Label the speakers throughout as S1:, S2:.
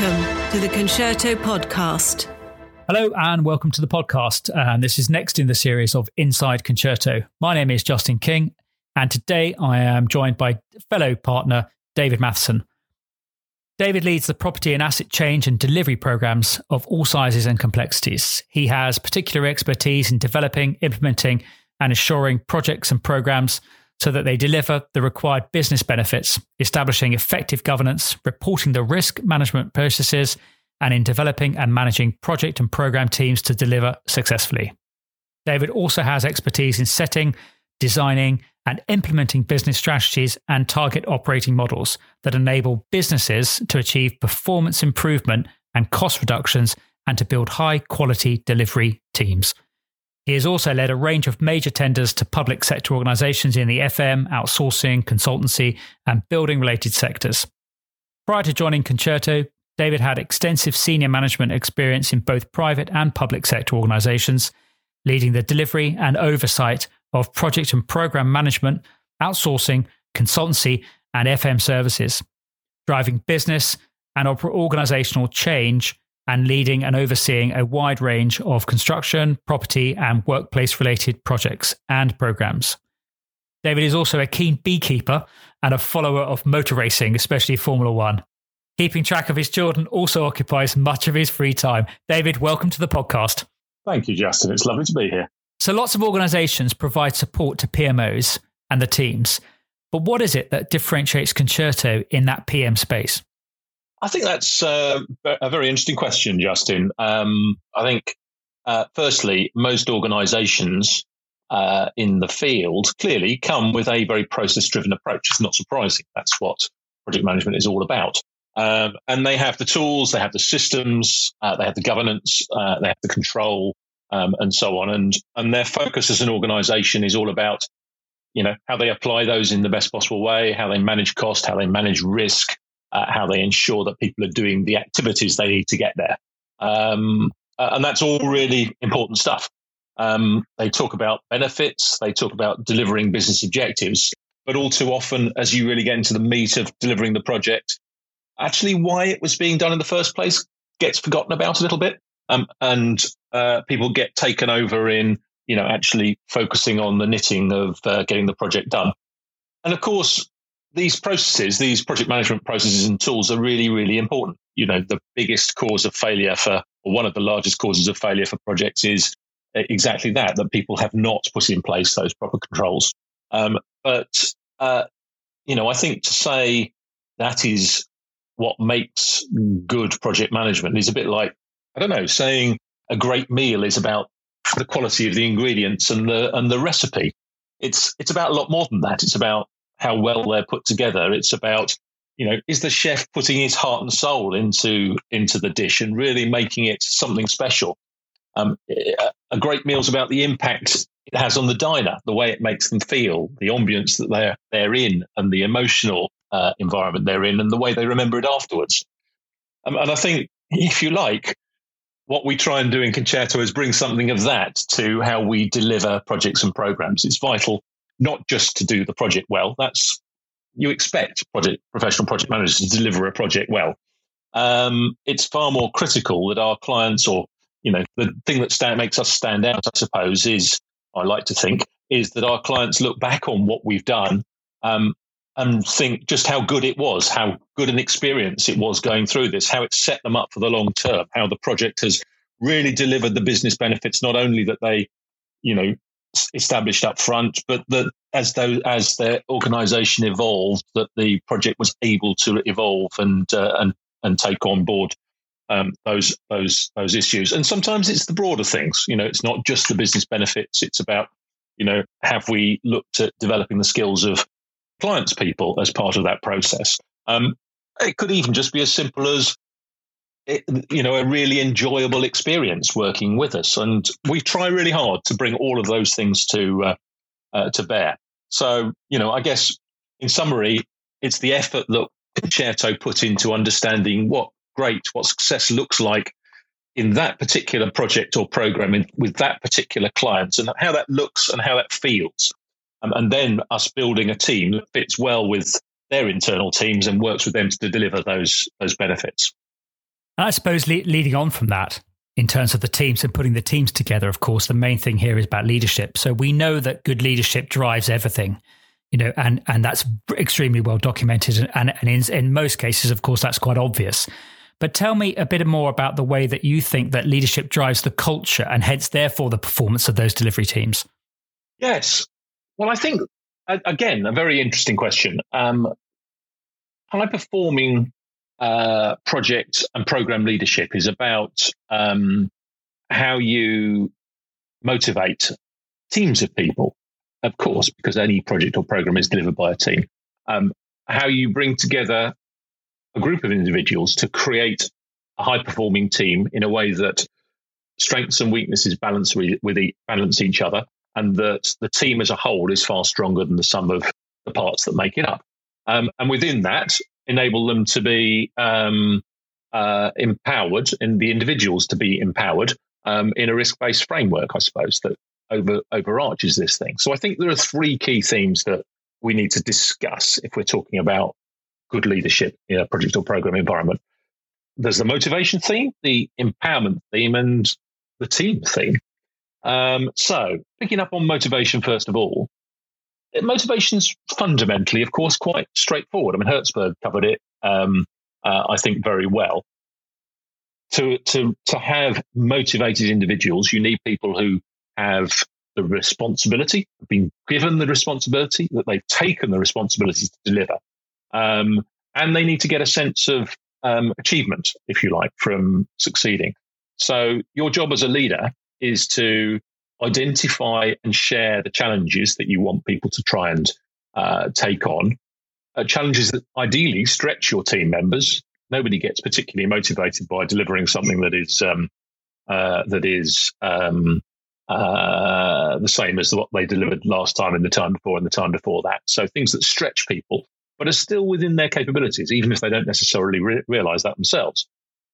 S1: Welcome to the Concerto Podcast.
S2: Hello and welcome to the podcast. And this is next in the series of Inside Concerto. My name is Justin King, and today I am joined by fellow partner David Matheson. David leads the property and asset change and delivery programs of all sizes and complexities. He has particular expertise in developing, implementing, and assuring projects and programs so that they deliver the required business benefits, establishing effective governance, reporting the risk management processes, and in developing and managing project and program teams to deliver successfully. David also has expertise in setting, designing, and implementing business strategies and target operating models that enable businesses to achieve performance improvement and cost reductions and to build high quality delivery teams. He has also led a range of major tenders to public sector organisations in the FM, outsourcing, consultancy, and building related sectors. Prior to joining Concerto, David had extensive senior management experience in both private and public sector organisations, leading the delivery and oversight of project and program management, outsourcing, consultancy, and FM services, driving business and organisational change and leading and overseeing a wide range of construction, property, and workplace related projects and programs. David is also a keen beekeeper and a follower of motor racing, especially Formula One. Keeping track of his children also occupies much of his free time. David, welcome to the podcast.
S3: Thank you, Justin. It's lovely to be here.
S2: So, lots of organizations provide support to PMOs and the teams. But what is it that differentiates Concerto in that PM space?
S3: I think that's uh, a very interesting question, Justin. Um, I think, uh, firstly, most organizations uh, in the field clearly come with a very process driven approach. It's not surprising. That's what project management is all about. Um, and they have the tools, they have the systems, uh, they have the governance, uh, they have the control, um, and so on. And and their focus as an organization is all about, you know, how they apply those in the best possible way, how they manage cost, how they manage risk, uh, how they ensure that people are doing the activities they need to get there. Um, uh, and that's all really important stuff. Um, they talk about benefits, they talk about delivering business objectives, but all too often, as you really get into the meat of delivering the project, actually why it was being done in the first place gets forgotten about a little bit. Um, and uh, people get taken over in, you know, actually focusing on the knitting of uh, getting the project done. And of course, these processes, these project management processes and tools are really, really important. You know, the biggest cause of failure for, or one of the largest causes of failure for projects is exactly that, that people have not put in place those proper controls. Um, but, uh, you know, I think to say that is what makes good project management is a bit like, I don't know, saying a great meal is about the quality of the ingredients and the, and the recipe. It's, it's about a lot more than that. It's about how well they're put together. It's about, you know, is the chef putting his heart and soul into, into the dish and really making it something special? Um, a great meal is about the impact it has on the diner, the way it makes them feel, the ambience that they're, they're in and the emotional uh, environment they're in and the way they remember it afterwards. Um, and I think, if you like, what we try and do in Concerto is bring something of that to how we deliver projects and programs. It's vital not just to do the project well. That's you expect project professional project managers to deliver a project well. Um, it's far more critical that our clients, or you know, the thing that stand, makes us stand out, I suppose, is I like to think is that our clients look back on what we've done um, and think just how good it was, how good an experience it was going through this, how it set them up for the long term, how the project has really delivered the business benefits, not only that they, you know, established up front, but that as though as their organisation evolved, that the project was able to evolve and uh, and and take on board um, those those those issues. And sometimes it's the broader things. You know, it's not just the business benefits. It's about you know, have we looked at developing the skills of clients people as part of that process. Um, it could even just be as simple as it, you know a really enjoyable experience working with us, and we try really hard to bring all of those things to uh, uh, to bear. So you know, I guess in summary, it's the effort that Concerto put into understanding what great, what success looks like in that particular project or program in, with that particular client, and how that looks and how that feels um, and then us building a team that fits well with their internal teams and works with them to deliver those those benefits.
S2: And I suppose le- leading on from that, in terms of the teams and putting the teams together, of course, the main thing here is about leadership. So we know that good leadership drives everything, you know, and and that's extremely well documented. And, and in, in most cases, of course, that's quite obvious. But tell me a bit more about the way that you think that leadership drives the culture and hence, therefore, the performance of those delivery teams.
S3: Yes. Well, I think, again, a very interesting question. Um, high performing uh, project and program leadership is about um, how you motivate teams of people, of course, because any project or program is delivered by a team. Um, how you bring together a group of individuals to create a high performing team in a way that strengths and weaknesses balance with, with e- balance each other, and that the team as a whole is far stronger than the sum of the parts that make it up. Um, and within that, enable them to be um, uh, empowered and the individuals to be empowered um, in a risk based framework, I suppose, that over, overarches this thing. So I think there are three key themes that we need to discuss if we're talking about good leadership in a project or program environment. There's the motivation theme, the empowerment theme, and the team theme. Um, so, picking up on motivation first of all, motivation's fundamentally, of course, quite straightforward. I mean, Herzberg covered it, um, uh, I think, very well. To, to, to have motivated individuals, you need people who have the responsibility, been given the responsibility, that they've taken the responsibility to deliver. Um, and they need to get a sense of um, achievement, if you like, from succeeding. So your job as a leader is to identify and share the challenges that you want people to try and uh, take on. Uh, challenges that ideally stretch your team members. Nobody gets particularly motivated by delivering something that is um, uh, that is um, uh, the same as what they delivered last time and the time before and the time before that. So things that stretch people, but are still within their capabilities, even if they don't necessarily re- realize that themselves.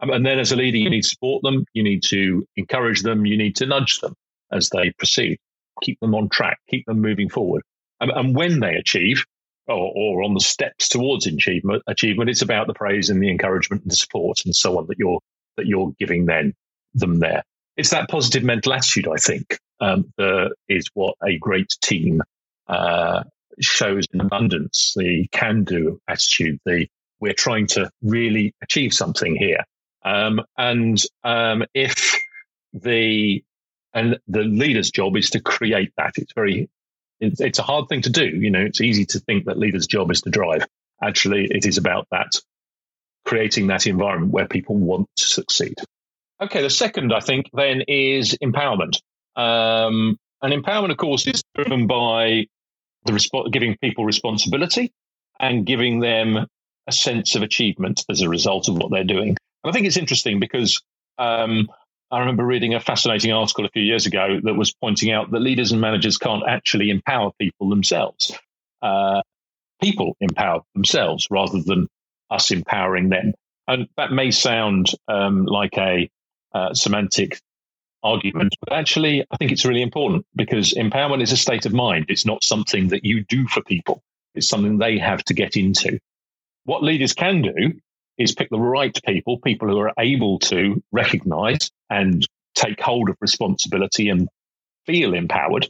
S3: Um, and then as a leader, you need to support them, you need to encourage them, you need to nudge them as they proceed. Keep them on track, keep them moving forward. And, and when they achieve, or, or, on the steps towards achievement, achievement, it's about the praise and the encouragement and the support and so on that you're that you're giving then them there. It's that positive mental attitude, I think, um, that is what a great team uh, shows in abundance. The can-do attitude, the we're trying to really achieve something here. Um, and um, if the and the leader's job is to create that. It's very, it's, it's a hard thing to do. You know, it's easy to think that leader's job is to drive. Actually, it is about that, creating that environment where people want to succeed. Okay, the second, I think, then is empowerment. Um, and empowerment, of course, is driven by the resp- giving people responsibility and giving them a sense of achievement as a result of what they're doing. And I think it's interesting because um, I remember reading a fascinating article a few years ago that was pointing out that leaders and managers can't actually empower people themselves. Uh, people empower themselves rather than us empowering them. And that may sound um, like a uh, semantic argument, but actually, I think it's really important because empowerment is a state of mind. It's not something that you do for people, it's something they have to get into. What leaders can do is pick the right people, people who are able to recognize and take hold of responsibility and feel empowered.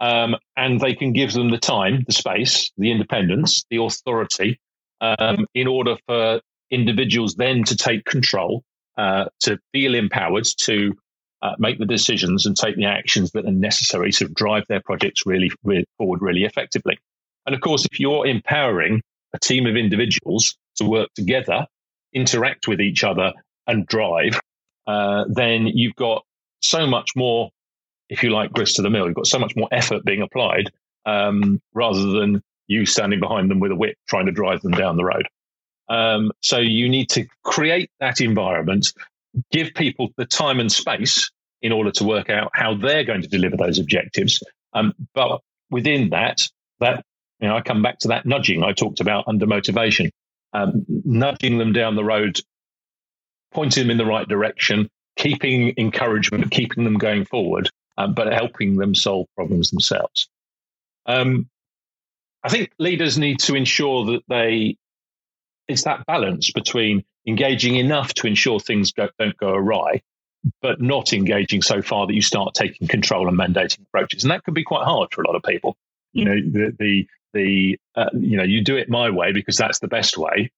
S3: Um, and they can give them the time, the space, the independence, the authority um, in order for individuals then to take control, uh, to feel empowered, to uh, make the decisions and take the actions that are necessary to drive their projects really, really forward really effectively. And of course, if you're empowering a team of individuals to work together interact with each other and drive, uh, then you've got so much more, if you like, grist to the mill. You've got so much more effort being applied um, rather than you standing behind them with a whip trying to drive them down the road. Um, so you need to create that environment, give people the time and space in order to work out how they're going to deliver those objectives. Um, but within that, that you know, I come back to that nudging I talked about under motivation um, nudging them down the road, pointing them in the right direction, keeping encouragement, keeping them going forward, um, but helping them solve problems themselves. Um, I think leaders need to ensure that they it's that balance between engaging enough to ensure things go, don't go awry, but not engaging so far that you start taking control and mandating approaches. And that can be quite hard for a lot of people. You know, the, the, the uh, you know, you do it my way because that's the best way.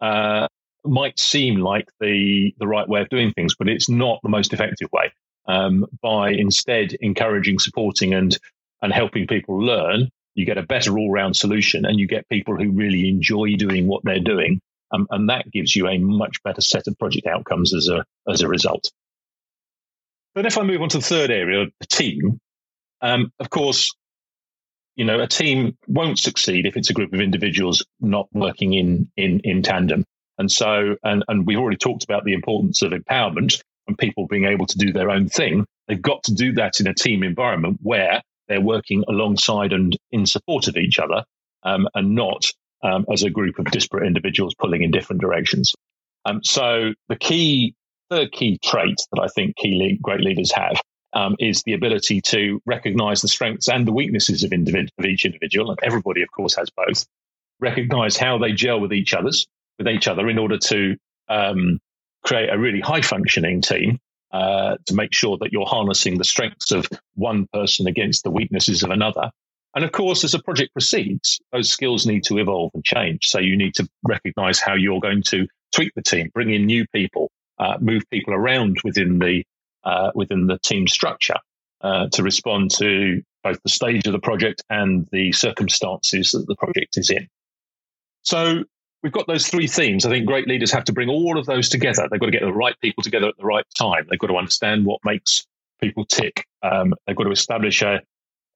S3: Uh, might seem like the the right way of doing things, but it's not the most effective way. Um, by instead encouraging, supporting, and and helping people learn, you get a better all round solution, and you get people who really enjoy doing what they're doing, um, and that gives you a much better set of project outcomes as a as a result. But if I move on to the third area, the team, um, of course, you know, a team won't succeed if it's a group of individuals not working in in in tandem. And so, and and we've already talked about the importance of empowerment and people being able to do their own thing. They've got to do that in a team environment where they're working alongside and in support of each other, um, and not um, as a group of disparate individuals pulling in different directions. Um, so the key third key trait that I think key le- great leaders have um, is the ability to recognize the strengths and the weaknesses of, individ- of each individual. And everybody, of course, has both. Recognize how they gel with each others, with each other, in order to um, create a really high functioning team. Uh, to make sure that you're harnessing the strengths of one person against the weaknesses of another. And of course, as a project proceeds, those skills need to evolve and change. So you need to recognize how you're going to tweak the team, bring in new people, uh, move people around within the uh, within the team structure uh, to respond to both the stage of the project and the circumstances that the project is in. So we've got those three themes. I think great leaders have to bring all of those together. They've got to get the right people together at the right time. They've got to understand what makes people tick. Um, they've got to establish a,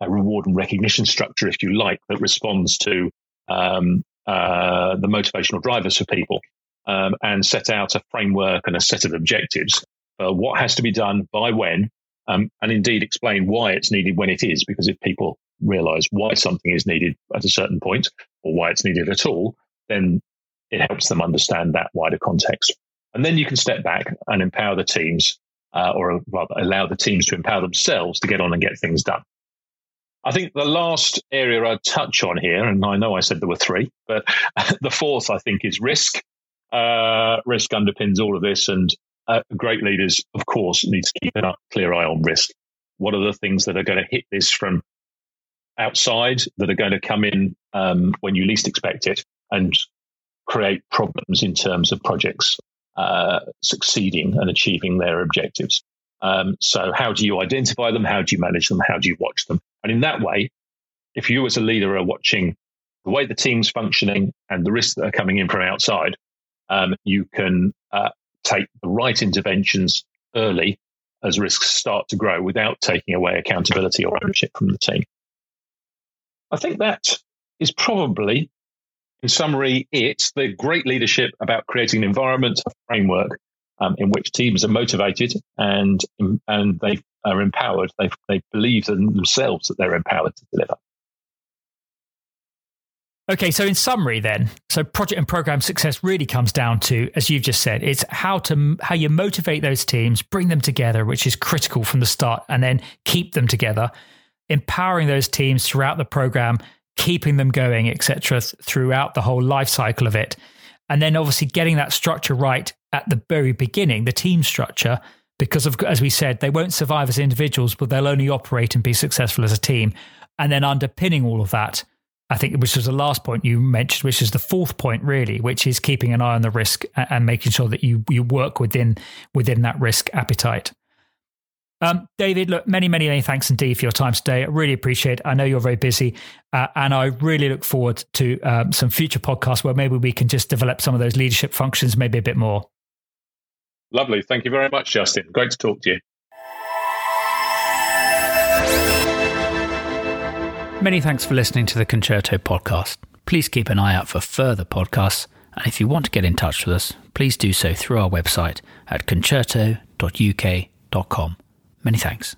S3: a, reward and recognition structure, if you like, that responds to um, uh, the motivational drivers for people um, and set out a framework and a set of objectives. for what has to be done by when, um, and indeed explain why it's needed when it is. Because if people realize why something is needed at a certain point or why it's needed at all, then it helps them understand that wider context. And then you can step back and empower the teams, uh, or rather allow the teams to empower themselves to get on and get things done. I think the last area I'd touch on here, and I know I said there were three, but the fourth I think is risk. Uh, risk underpins all of this, and uh, great leaders, of course, need to keep a clear eye on risk. What are the things that are going to hit this from outside that are going to come in um, when you least expect it and create problems in terms of projects uh, succeeding and achieving their objectives? Um, so, how do you identify them? How do you manage them? How do you watch them? And in that way, if you as a leader are watching the way the team's functioning and the risks that are coming in from outside, um, you can uh, take the right interventions early as risks start to grow without taking away accountability or ownership from the team. I think that is probably, in summary, it's The great leadership about creating an environment, a framework um, in which teams are motivated and and they are empowered. They they believe in themselves that they're empowered to deliver.
S2: Okay, so in summary, then, so project and program success really comes down to, as you've just said, it's how to how you motivate those teams, bring them together, which is critical from the start, and then keep them together, empowering those teams throughout the program, keeping them going, etc., throughout the whole life cycle of it, and then obviously getting that structure right at the very beginning, the team structure, because of as we said, they won't survive as individuals, but they'll only operate and be successful as a team, and then underpinning all of that I think, which was the last point you mentioned, which is the fourth point, really, which is keeping an eye on the risk and making sure that you you work within within that risk appetite. Um, David, look, many, many, many thanks indeed for your time today. I really appreciate it. I know you're very busy, uh, and I really look forward to um, some future podcasts where maybe we can just develop some of those leadership functions maybe a bit more.
S3: Lovely. Thank you very much, Justin. Great to talk to you.
S2: Many thanks for listening to the Concerto podcast. Please keep an eye out for further podcasts, and if you want to get in touch with us, please do so through our website at concerto.uk.com. Many thanks.